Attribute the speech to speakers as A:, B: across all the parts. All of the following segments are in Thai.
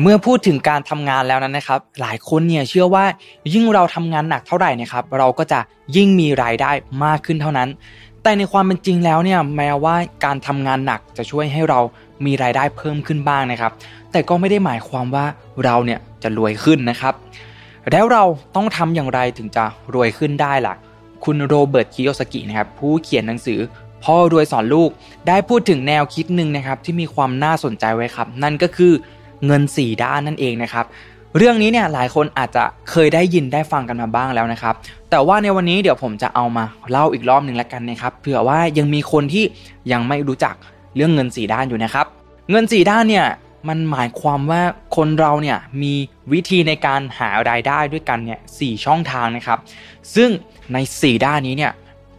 A: เมื่อพูดถึงการทำงานแล้วนั้นนะครับ หลายคนเนี่ยเชื่อว่ายิ่งเราทำงานหนักเท่าไหร่นะครับเราก็จะยิ่งมีรายได้มากขึ้นเท่านั้น แต่ในความเป็นจริงแล้วเนี่ยแม้ว่าการทำงานหนักจะช่วยให้เรามีรายได้เพิ่มขึ้นบ้างนะครับ แต่ก็ไม่ได้หมายความว่าเราเนี่ยจะรวยขึ้นนะครับ แล้วเราต้องทำอย่างไรถึงจะรวยขึ้นได้ล่ะ คุณโรเบิร์ตคิโยสกินะครับผู้เขียนหนังสือ พ่อรวยสอนลูกได้พูดถึงแนวคิดหนึ่งนะครับที่มีความน่าสนใจไว้ครับ นั่นก็คือเงิน 4 ด้านนั่นเองนะครับ เรื่องนี้เนี่ยหลายคนอาจจะเคยได้ยินได้ฟังกันมาบ้างแล้วนะครับ แต่ว่าในวันนี้เดี๋ยวผมจะเอามาเล่าอีกรอบหนึ่งแล้วกันนะครับเผื่อว่ายังมีคนที่ยังไม่รู้จักเรื่องเงิน 4 ด้านอยู่นะครับ เงิน 4 ด้านเนี่ยมันหมายความว่าคนเราเนี่ยมีวิธีในการหารายได้ด้วยกันเนี่ยสช่องทางนะครับ ซึ่งใน 4 ด้านนี้เนี่ย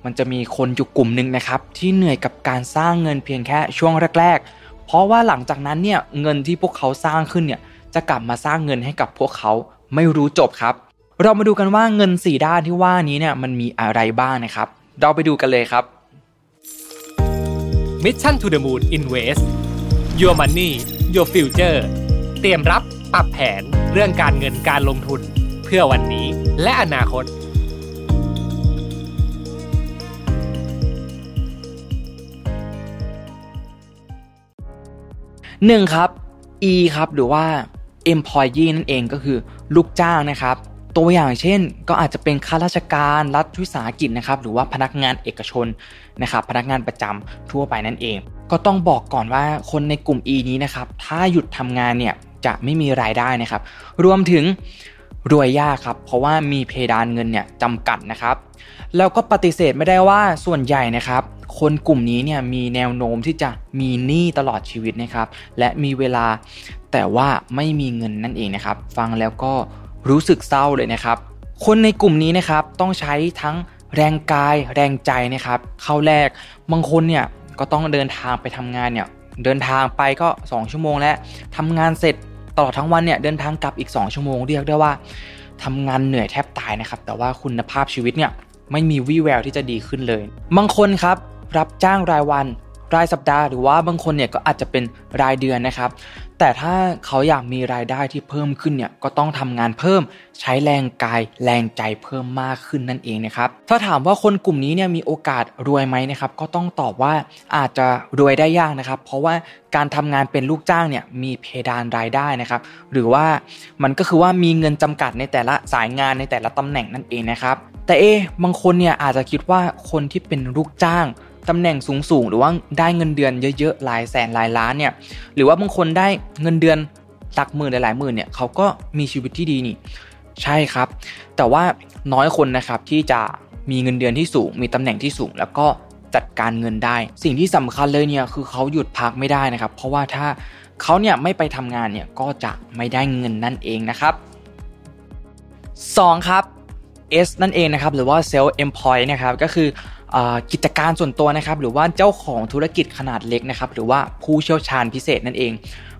A: มันจะมีคนอยู่กลุ่มหนึ่งนะครับ ที่เหนื่อยกับการสร้างเงินเพียงแค่ช่วงแรก ๆ เพราะว่าหลังจากนั้นเนี่ยเงินที่พวกเขาสร้างขึ้นเนี่ยจะกลับมาสร้างเงินให้กับพวกเขาไม่รู้จบครับ เรามาดูกันว่าเงิน 4 ด้านที่ว่านี้เนี่ยมันมีอะไรบ้างนะครับ เราไปดูกันเลยครับ
B: Mission to the Moon Invest Your Money Your Future เตรียมรับปรับแผนเรื่องการเงินการลงทุน เพื่อวันนี้และอนาคต
A: หนึ่งครับ E ครับหรือว่า employee นั่นเองก็คือลูกจ้างนะครับ ตัวอย่างเช่น ก็อาจจะเป็นข้าราชการรัฐวิสาหกิจนะครับ หรือว่าพนักงานเอกชนนะครับ พนักงานประจำทั่วไปนั่นเอง ก็ต้องบอกก่อนว่าคนในกลุ่ม E นี้นะครับ ถ้าหยุดทำงานเนี่ยจะไม่มีรายได้นะครับ รวมถึง รวยยากครับ เพราะว่ามีเพดานเงินเนี่ยจำกัดนะครับ แล้วก็ปฏิเสธไม่ได้ว่าส่วนใหญ่นะครับ คนกลุ่มนี้เนี่ยมีแนวโน้มที่จะมีหนี้ตลอดชีวิตนะครับ และมีเวลาแต่ว่าไม่มีเงินนั่นเองนะครับ ฟังแล้วก็รู้สึกเศร้าเลยนะครับ คนในกลุ่มนี้นะครับต้องใช้ทั้งแรงกายแรงใจนะครับ เข้าแรกบางคนเนี่ยก็ต้องเดินทางไปทำงานเนี่ยเดินทางไปก็ 2 ชั่วโมงแล้วทำงานเสร็จ ตลอดทั้งวันเนี่ยเดินทางกลับอีก 2 ชั่วโมงเรียกได้ว่าทำงานเหนื่อยแทบตายนะครับ แต่ว่าคุณภาพชีวิตเนี่ยไม่มีวี่แววที่จะดีขึ้นเลย บางคนครับรับจ้างรายวันรายสัปดาห์หรือว่าบางคนเนี่ยก็อาจจะเป็นรายเดือนนะครับ แต่ถ้าเขาอยากมีรายได้ที่เพิ่มขึ้นเนี่ยก็ต้องทำงานเพิ่ม ใช้แรงกายแรงใจเพิ่มมากขึ้นนั่นเองนะครับถ้าถามว่าคนกลุ่มนี้เนี่ยมีโอกาสรวยไหมนะครับก็ต้องตอบว่าอาจจะรวยได้ยากนะครับ เพราะว่าการทำงานเป็นลูกจ้างเนี่ยมีเพดานรายได้นะครับ หรือว่ามันก็คือว่ามีเงินจำกัดในแต่ละสายงานในแต่ละตำแหน่งนั่นเองนะครับแต่เอ๊บางคนเนี่ยอาจจะคิดว่าคนที่เป็นลูกจ้าง ตำแหน่งสูงๆ หรือว่าได้เงินเดือนเยอะๆหลายแสนหลายล้านเนี่ยหรือว่าบางคนได้เงินเดือนหลักหมื่นหลายๆหมื่นเนี่ยเขาก็มีชีวิตที่ดีนี่ ใช่ครับ แต่ว่าน้อยคนนะครับที่จะมีเงินเดือนที่สูง มีตำแหน่งที่สูง แล้วก็จัดการเงินได้ สิ่งที่สำคัญเลยเนี่ยคือเขาหยุดพักไม่ได้นะครับ เพราะว่าถ้าเขาเนี่ยไม่ไปทำงานเนี่ยก็จะไม่ได้เงินนั่นเองนะครับ2ครับ S นั่นเองนะครับหรือว่า self employ นะครับก็คือ กิจการส่วนตัวนะครับ หรือว่าเจ้าของธุรกิจขนาดเล็กนะครับ หรือว่าผู้เชี่ยวชาญพิเศษนั่นเอง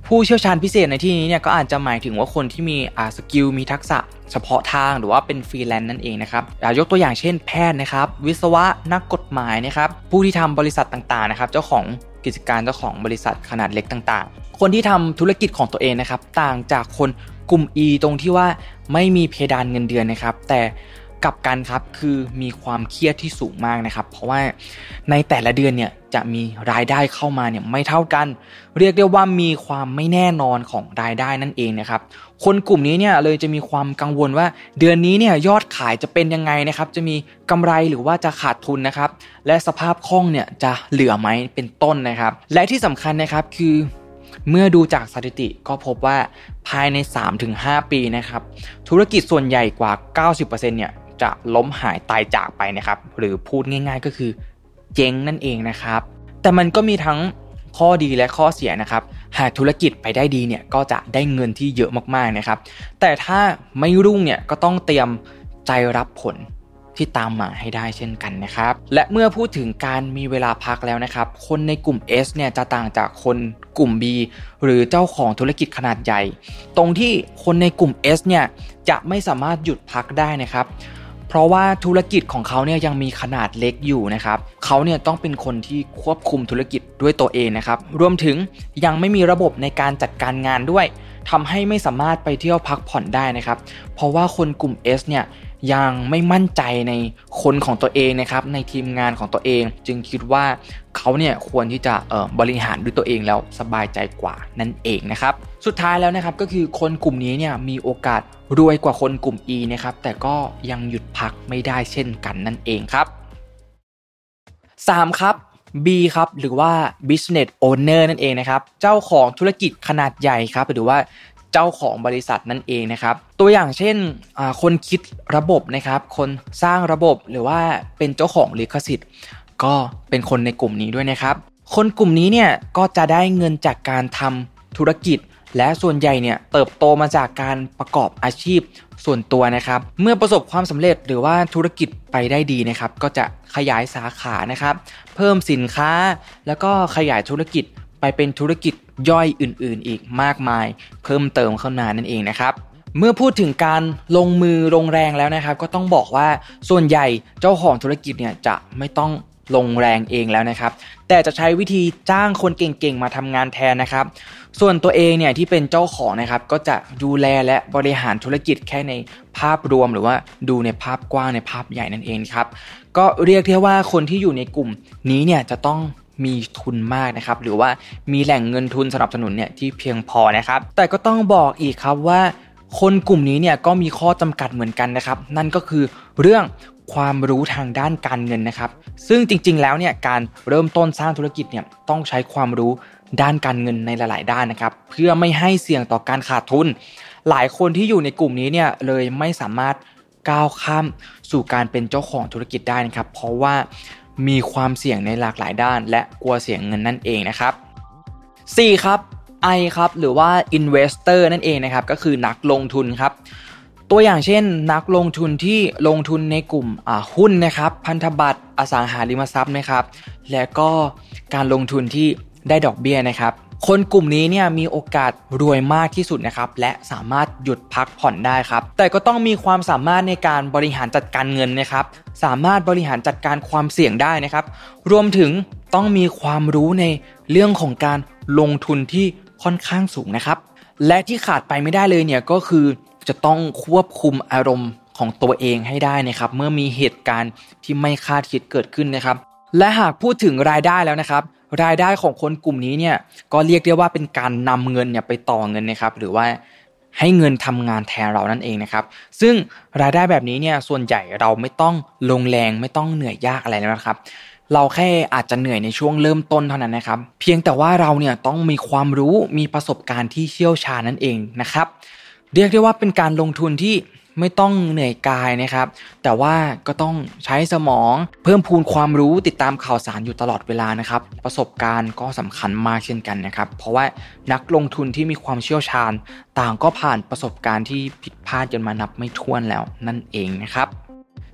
A: ผู้เชี่ยวชาญพิเศษในที่นี้เนี่ยก็อาจจะหมายถึงว่าคนที่มีskill มีทักษะเฉพาะทางหรือว่าเป็นฟรีแลนซ์นั่นเองนะครับยกตัวอย่างเช่นแพทย์นะครับ วิศวะนักกฎหมายนะครับ ผู้ที่ทำบริษัทต่างๆนะครับ เจ้าของกิจการเจ้าของบริษัทขนาดเล็กต่างๆ คนที่ทำธุรกิจของตัวเองนะครับ ต่างจากคนกลุ่ม E ตรงที่ว่าไม่มีเพดานเงินเดือนนะครับ แต่ กลับกันครับคือมีความเครียดที่สูงมากนะครับ เพราะว่าในแต่ละเดือนเนี่ยจะมีรายได้เข้ามาเนี่ยไม่เท่ากัน เรียกได้ว่ามีความไม่แน่นอนของรายได้นั่นเองนะครับ คนกลุ่มนี้เนี่ยเลยจะมีความกังวลว่า เดือนนี้เนี่ยยอดขายจะเป็นยังไงนะครับ จะมีกำไรหรือว่าจะขาดทุนนะครับ และสภาพคล่องเนี่ยจะเหลือไหมเป็นต้นนะครับ และที่สำคัญนะครับคือเมื่อดูจากสถิติก็พบว่าภายใน 3-5 ปีนะครับ ธุรกิจส่วนใหญ่กว่า 90%เนี่ย จะล้มหายตายจากไปนะครับ หรือพูดง่าย ๆ ก็คือเจ๊งนั่นเองนะครับ แต่มันก็มีทั้งข้อดีและข้อเสียนะครับ หากธุรกิจไปได้ดีเนี่ยก็จะได้เงินที่เยอะมากๆนะครับ แต่ถ้าไม่รุ่งเนี่ยก็ต้องเตรียมใจรับผลที่ตามมาให้ได้เช่นกันนะครับ และเมื่อพูดถึงการมีเวลาพักแล้วนะครับ คนในกลุ่ม S เนี่ยจะต่างจากคนกลุ่ม B หรือเจ้าของธุรกิจขนาดใหญ่ ตรงที่คนในกลุ่ม S เนี่ยจะไม่สามารถหยุดพักได้นะครับ เพราะว่าธุรกิจของเขาเนี่ยยังมีขนาดเล็กอยู่นะครับเขาเนี่ยต้องเป็นคนที่ควบคุมธุรกิจด้วยตัวเองนะครับรวมถึงยังไม่มีระบบในการจัดการงานด้วยทำให้ไม่สามารถไปเที่ยวพักผ่อนได้นะครับ เพราะว่าคนกลุ่ม S เนี่ย ยังไม่มั่นใจในคนของตัวเองนะครับในทีมงานของตัวเอง จึงคิดว่าเขาเนี่ยควรที่จะบริหารด้วยตัวเองแล้วสบายใจกว่านั่นเองนะครับสุดท้ายแล้วนะครับก็คือคนกลุ่มนี้เนี่ยมีโอกาสรวยกว่าคนกลุ่ม E นะครับแต่ก็ยังหยุดพักไม่ได้เช่นกันนั่นเองครับ 3. ครับ B ครับหรือว่า business owner นั่นเองนะครับ เจ้าของธุรกิจขนาดใหญ่ครับ หรือว่า เจ้าของบริษัทนั่นเองนะครับ ตัวอย่างเช่นคนคิดระบบนะครับ คนสร้างระบบหรือว่าเป็นเจ้าของลิขสิทธิ์ ก็เป็นคนในกลุ่มนี้ด้วยนะครับ คนกลุ่มนี้เนี่ยก็จะได้เงินจากการทำธุรกิจ และส่วนใหญ่เนี่ยเติบโตมาจากการประกอบอาชีพส่วนตัวนะครับ เมื่อประสบความสำเร็จหรือว่าธุรกิจไปได้ดีนะครับ ก็จะขยายสาขานะครับ เพิ่มสินค้าแล้วก็ขยายธุรกิจไปเป็นธุรกิจ ย่อยอื่นๆ อีกมากมาย เพิ่มเติมเข้ามานั่นเองนะครับเมื่อพูดถึงการลงมือลงแรงแล้วนะครับ ก็ต้องบอกว่าส่วนใหญ่เจ้าของธุรกิจเนี่ยจะไม่ต้องลงแรงเองแล้วนะครับ แต่จะใช้วิธีจ้างคนเก่งๆมาทำงานแทนนะครับ ส่วนตัวเองเนี่ยที่เป็นเจ้าของนะครับ ก็จะดูแลและบริหารธุรกิจแค่ในภาพรวมหรือว่าดูในภาพกว้างในภาพใหญ่นั่นเองครับก็เรียกได้ว่าคนที่อยู่ในกลุ่มนี้เนี่ยจะต้อง มีทุนมากนะครับ หรือว่ามีแหล่งเงินทุนสนับสนุนเนี่ยที่เพียงพอนะครับ แต่ก็ต้องบอกอีกครับว่า คนกลุ่มนี้เนี่ยก็มีข้อจำกัดเหมือนกันนะครับ นั่นก็คือเรื่องความรู้ทางด้านการเงินนะครับ ซึ่งจริง ๆ แล้วเนี่ยการเริ่มต้นสร้างธุรกิจเนี่ยต้องใช้ความรู้ด้านการเงินในหลาย ๆ ด้านนะครับ เพื่อไม่ให้เสี่ยงต่อการขาดทุน หลายคนที่อยู่ในกลุ่มนี้เนี่ยเลยไม่สามารถก้าวข้ามสู่การเป็นเจ้าของธุรกิจได้นะครับ เพราะว่า มีความเสี่ยงในหลากหลายด้าน และกลัวเสียงเงินนั่นเองนะครับ 4. ครับ I ครับหรือว่า investor นั่นเองนะครับก็คือนักลงทุนครับ ตัวอย่างเช่น นักลงทุนที่ลงทุนในกลุ่มหุ้นนะครับ พันธบัตรอสังหาริมทรัพย์นะครับ และก็การลงทุนที่ได้ดอกเบี้ยนะครับ คนกลุ่มนี้เนี่ยมีโอกาสรวยมากที่สุดนะครับและสามารถหยุดพักผ่อนได้ครับ แต่ก็ต้องมีความสามารถในการบริหารจัดการเงินนะครับ สามารถบริหารจัดการความเสี่ยงได้นะครับ รวมถึงต้องมีความรู้ในเรื่องของการลงทุนที่ค่อนข้างสูงนะครับ และที่ขาดไปไม่ได้เลยเนี่ยก็คือจะต้องควบคุมอารมณ์ของตัวเองให้ได้นะครับ เมื่อมีเหตุการณ์ที่ไม่คาดคิดเกิดขึ้นนะครับ และหากพูดถึงรายได้แล้วนะครับ รายได้ของคนกลุ่มนี้เนี่ยก็เรียกได้ว่าเป็นการนำเงินเนี่ยไปต่อเงินนะครับ หรือว่าให้เงินทำงานแทนเรานั่นเองนะครับ ซึ่งรายได้แบบนี้เนี่ยส่วนใหญ่เราไม่ต้องลงแรงไม่ต้องเหนื่อยยากอะไรแล้วนะครับ เราแค่อาจจะเหนื่อยในช่วงเริ่มต้นเท่านั้นนะครับ เพียงแต่ว่าเราเนี่ยต้องมีความรู้มีประสบการณ์ที่เชี่ยวชาญนั่นเองนะครับ เรียกได้ว่าเป็นการลงทุนที่ ไม่ต้องเหนื่อยกายนะครับ แต่ว่าก็ต้องใช้สมองเพิ่มพูนความรู้ติดตามข่าวสารอยู่ตลอดเวลานะครับ ประสบการณ์ก็สำคัญมากเช่นกันนะครับ เพราะว่านักลงทุนที่มีความเชี่ยวชาญ ต่างก็ผ่านประสบการณ์ที่ผิดพลาดจนมานับไม่ถ้วนแล้วนั่นเองนะครับ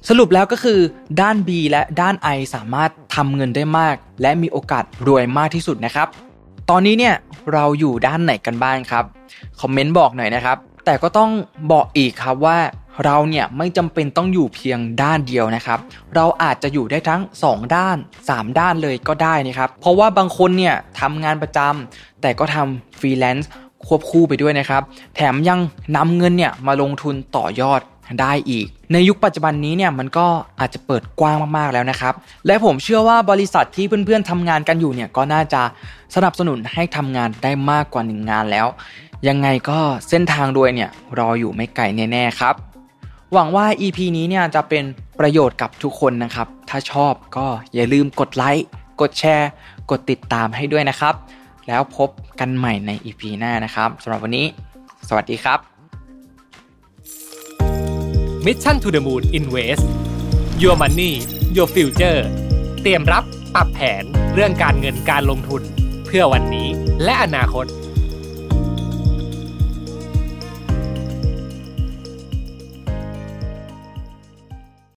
A: สรุปแล้วก็คือด้าน B และด้าน I สามารถทำเงินได้มาก และมีโอกาสรวยมากที่สุดนะครับ ตอนนี้เนี่ยเราอยู่ด้านไหนกันบ้างครับ คอมเมนต์บอกหน่อยนะครับ แต่ก็ต้องบอกอีกครับว่าเราเนี่ยไม่จำเป็นต้องอยู่เพียงด้านเดียวนะครับ เราอาจจะอยู่ได้ทั้ง 2 ด้าน 3 ด้านเลยก็ได้นะครับ เพราะว่าบางคนเนี่ยทำงานประจำแต่ก็ทำฟรีแลนซ์ควบคู่ไปด้วยนะครับ แถมยังนำเงินเนี่ยมาลงทุนต่อยอดได้อีก ในยุคปัจจุบันนี้เนี่ยมันก็อาจจะเปิดกว้างมากๆแล้วนะครับ และผมเชื่อว่าบริษัทที่เพื่อนๆทำงานกันอยู่เนี่ยก็น่าจะสนับสนุนให้ทำงานได้มากกว่าหนึ่งงานแล้ว ยังไงก็เส้นทางรวยเนี่ยรออยู่ไม่ไกลแน่ๆครับ หวังว่า EP นี้เนี่ยจะเป็นประโยชน์กับทุกคนนะครับ ถ้าชอบก็อย่าลืมกดไลค์ กดแชร์ กดติดตามให้ด้วยนะครับ แล้วพบกันใหม่ใน EP หน้านะครับสำหรับวันนี้ สวัสดีครับ
B: Mission to the Moon Invest Your Money Your Future เตรียมรับปรับแผนเรื่องการเงินการลงทุนเพื่อวันนี้และอนาคต